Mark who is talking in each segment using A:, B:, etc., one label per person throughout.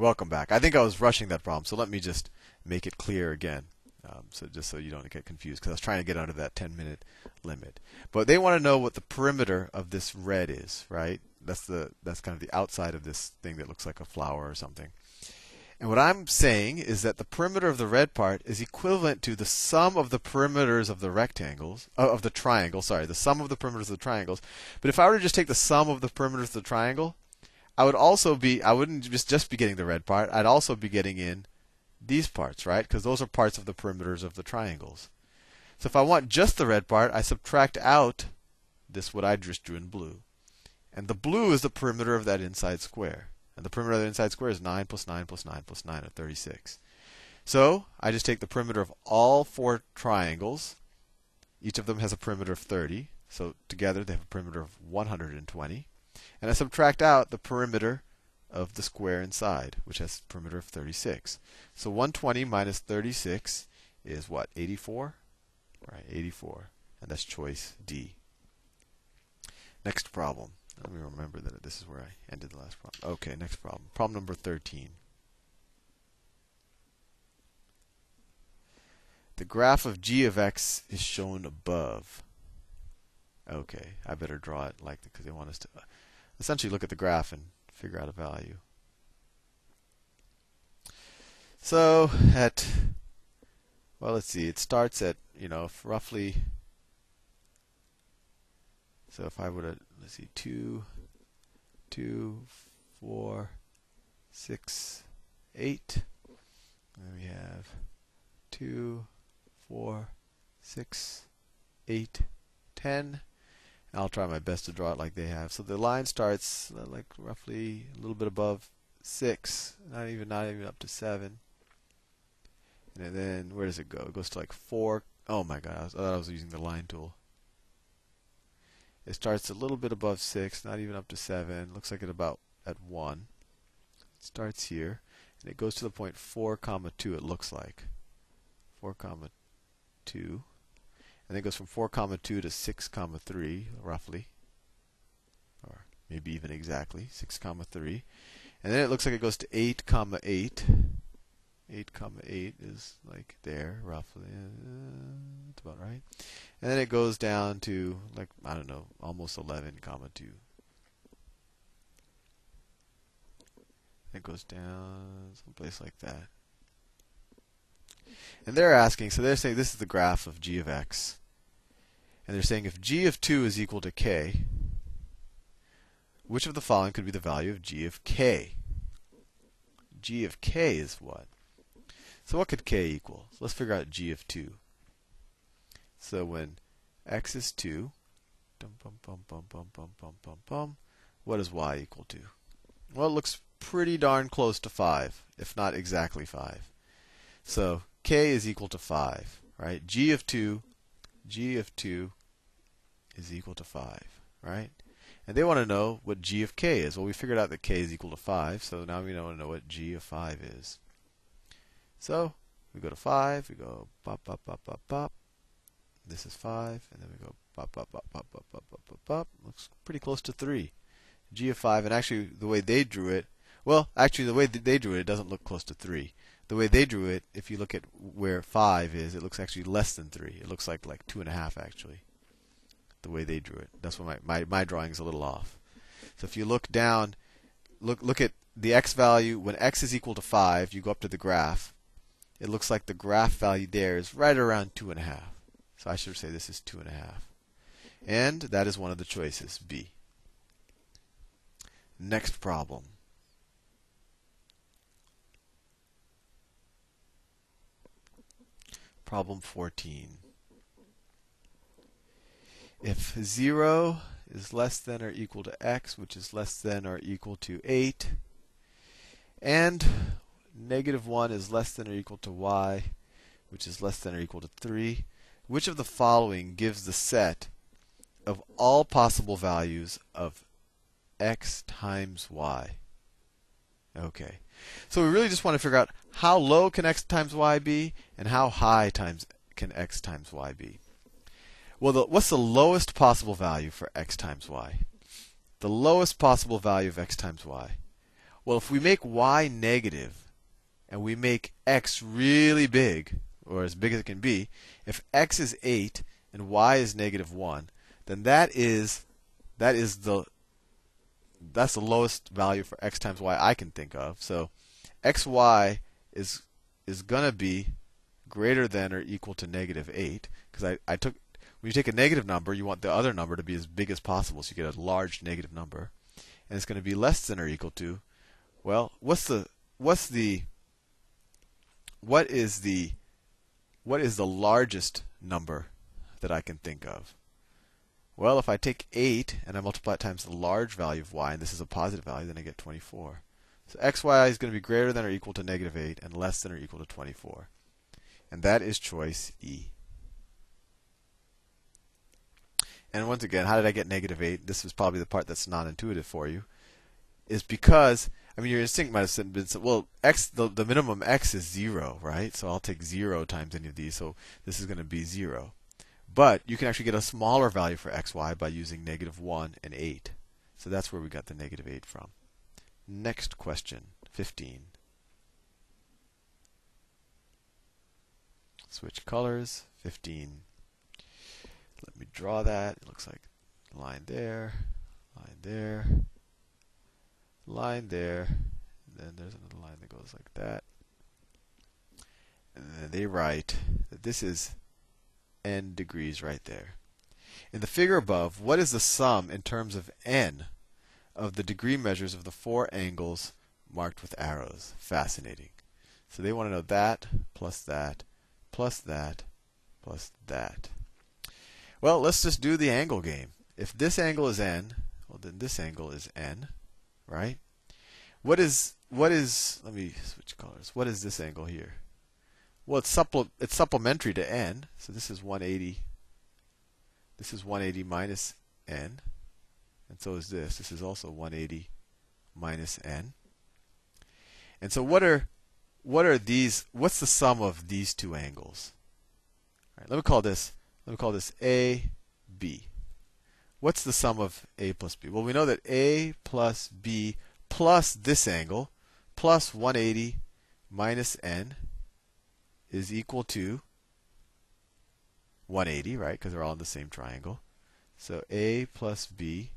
A: Welcome back. I think I was rushing that problem, so let me just make it clear again. Um, so just so you don't get confused, because I was trying to get under that 10 minute limit. But they want to know what the perimeter of this red is, right? That's the that's kind of the outside of this thing that looks like a flower or something. And what I'm saying is that the perimeter of the red part is equivalent to the sum of the perimeters of the rectangles, uh, of the triangle, sorry, the sum of the perimeters of the triangles. But if I were to just take the sum of the perimeters of the triangle, I would also be, I wouldn't just, just be getting the red part, I'd also be getting in these parts, right? Because those are parts of the perimeters of the triangles. So if I want just the red part, I subtract out this what I just drew in blue. And the blue is the perimeter of that inside square. And the perimeter of the inside square is 9 plus 9 plus 9 plus 9 or 36. So I just take the perimeter of all four triangles. Each of them has a perimeter of 30. So together they have a perimeter of 120. And I subtract out the perimeter of the square inside, which has a perimeter of 36. So 120 minus 36 is what? 84? Right, 84. And that's choice D. Next problem. Let me remember that this is where I ended the last problem. Okay, next problem. Problem number 13. The graph of g of x is shown above. Okay, I better draw it like that because they want us to uh, essentially look at the graph and figure out a value. So at well, let's see. It starts at you know roughly so if I were to, let's see, 2, 2, 4, 6, 8. And we have 2, 4, 6, 8, 10. I'll try my best to draw it like they have. So the line starts uh, like roughly a little bit above 6, not even not even up to 7. And then where does it go? It goes to like 4. Oh my god, I, was, I thought I was using the line tool. It starts a little bit above 6, not even up to 7. Looks like it about at 1. It starts here, and it goes to the point 4 comma 2 it looks like. 4 comma 2. And it goes from 4 comma 2 to 6 comma 3, roughly. Or maybe even exactly, 6 comma 3. And then it looks like it goes to 8 comma 8. 8 comma 8 is like there roughly uh, that's about right and then it goes down to like I don't know almost 11 comma 2 it goes down someplace like that and they're asking so they're saying this is the graph of g of x and they're saying if g of 2 is equal to k, which of the following could be the value of g of k? g of k is what? So what could k equal? So let's figure out g of 2. So when x is 2, dum, bum, bum, what is y equal to? Well, it looks pretty darn close to 5, if not exactly 5. So k is equal to 5, right? g of 2, g of 2 is equal to 5, right? And they want to know what g of k is. Well, we figured out that k is equal to 5, so now we want to know what g of 5 is. So we go to 5, we go pop, pop, pop, pop, pop. This is 5, and then we go pop, pop, pop, pop, pop, pop, pop, pop, pop. Looks pretty close to 3. G of 5, and actually the way they drew it, well, actually the way they drew it, it doesn't look close to 3. The way they drew it, if you look at where 5 is, it looks actually less than 3. It looks like like 2.5 actually. The way they drew it. That's why my, my, my drawing is a little off. So if you look down, look look at the x value, when x is equal to 5, you go up to the graph, it looks like the graph value there is right around 2.5. So I should say this is 2.5. And that is one of the choices, B. Next problem. Problem 14. If 0 is less than or equal to x, which is less than or equal to 8, and negative 1 is less than or equal to y, which is less than or equal to 3, which of the following gives the set of all possible values of x times y? Okay. So we really just want to figure out how low can x times y be and how high times can x times y be. Well, the, what's the lowest possible value for x times y? The lowest possible value of x times y Well, if we make y negative and we make x really big, or as big as it can be, if x is 8 and y is negative 1, then that is that is the that's the lowest value for x times y I can think of. So xy is is going to be greater than or equal to negative 8 because I, I took when you take a negative number, you want the other number to be as big as possible, so you get a large negative number, and it's going to be less than or equal to. Well, what's the what's the what is the what is the largest number that I can think of? Well, if I take 8 and I multiply it times the large value of y, and this is a positive value, then I get 24. So xy is going to be greater than or equal to negative 8 and less than or equal to 24. And that is choice E. And once again, how did I get negative 8? This is probably the part that's non intuitive for you. Is because, I mean, your instinct might have been, well, x, the, the minimum x is 0, right? So I'll take 0 times any of these. So this is going to be 0. But you can actually get a smaller value for xy by using negative 1 and 8. So that's where we got the negative 8 from. Next question, 15. Switch colors, 15. Let me draw that. It looks like line there, line there, line there. And then there's another line that goes like that. And then they write that this is n degrees right there. In the figure above, what is the sum in terms of n of the degree measures of the four angles marked with arrows? Fascinating. So they want to know that plus that plus that plus that. Well, let's just do the angle game. If this angle is n, well then this angle is n, right? What is what is let me switch colors. What is this angle here? Well, it's supple it's supplementary to n, so this is 180. This is 180 minus n, and so is this. This is also 180 minus n. And so what are what are these? What's the sum of these two angles? All right, let me call this let me call this A, B. What's the sum of A plus B? Well, we know that A plus B plus this angle plus 180 minus n is equal to 180, right? Because they're all in the same triangle. So A plus B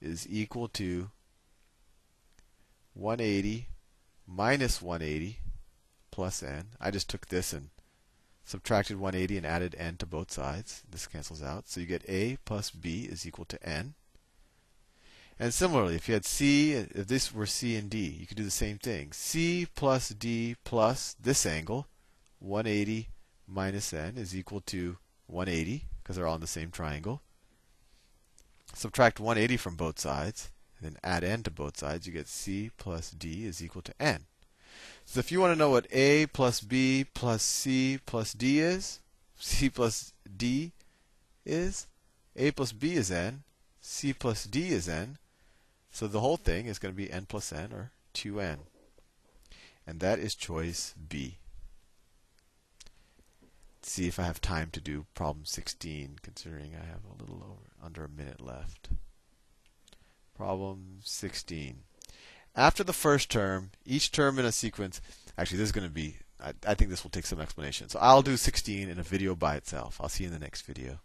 A: is equal to 180 minus 180 plus n. I just took this and subtracted 180 and added n to both sides. This cancels out. So you get a plus b is equal to n. And similarly, if you had c, if this were c and d, you could do the same thing. c plus d plus this angle, 180 minus n, is equal to 180, because they're all in the same triangle. Subtract 180 from both sides, and then add n to both sides. You get c plus d is equal to n. So if you want to know what A plus B plus C plus D is, C plus D is, A plus B is n, C plus D is n. So the whole thing is going to be n plus n, or 2n. And that is choice B. Let's see if I have time to do problem 16, considering I have a little over under a minute left. Problem 16 after the first term, each term in a sequence. Actually, this is going to be. I, I think this will take some explanation. So I'll do 16 in a video by itself. I'll see you in the next video.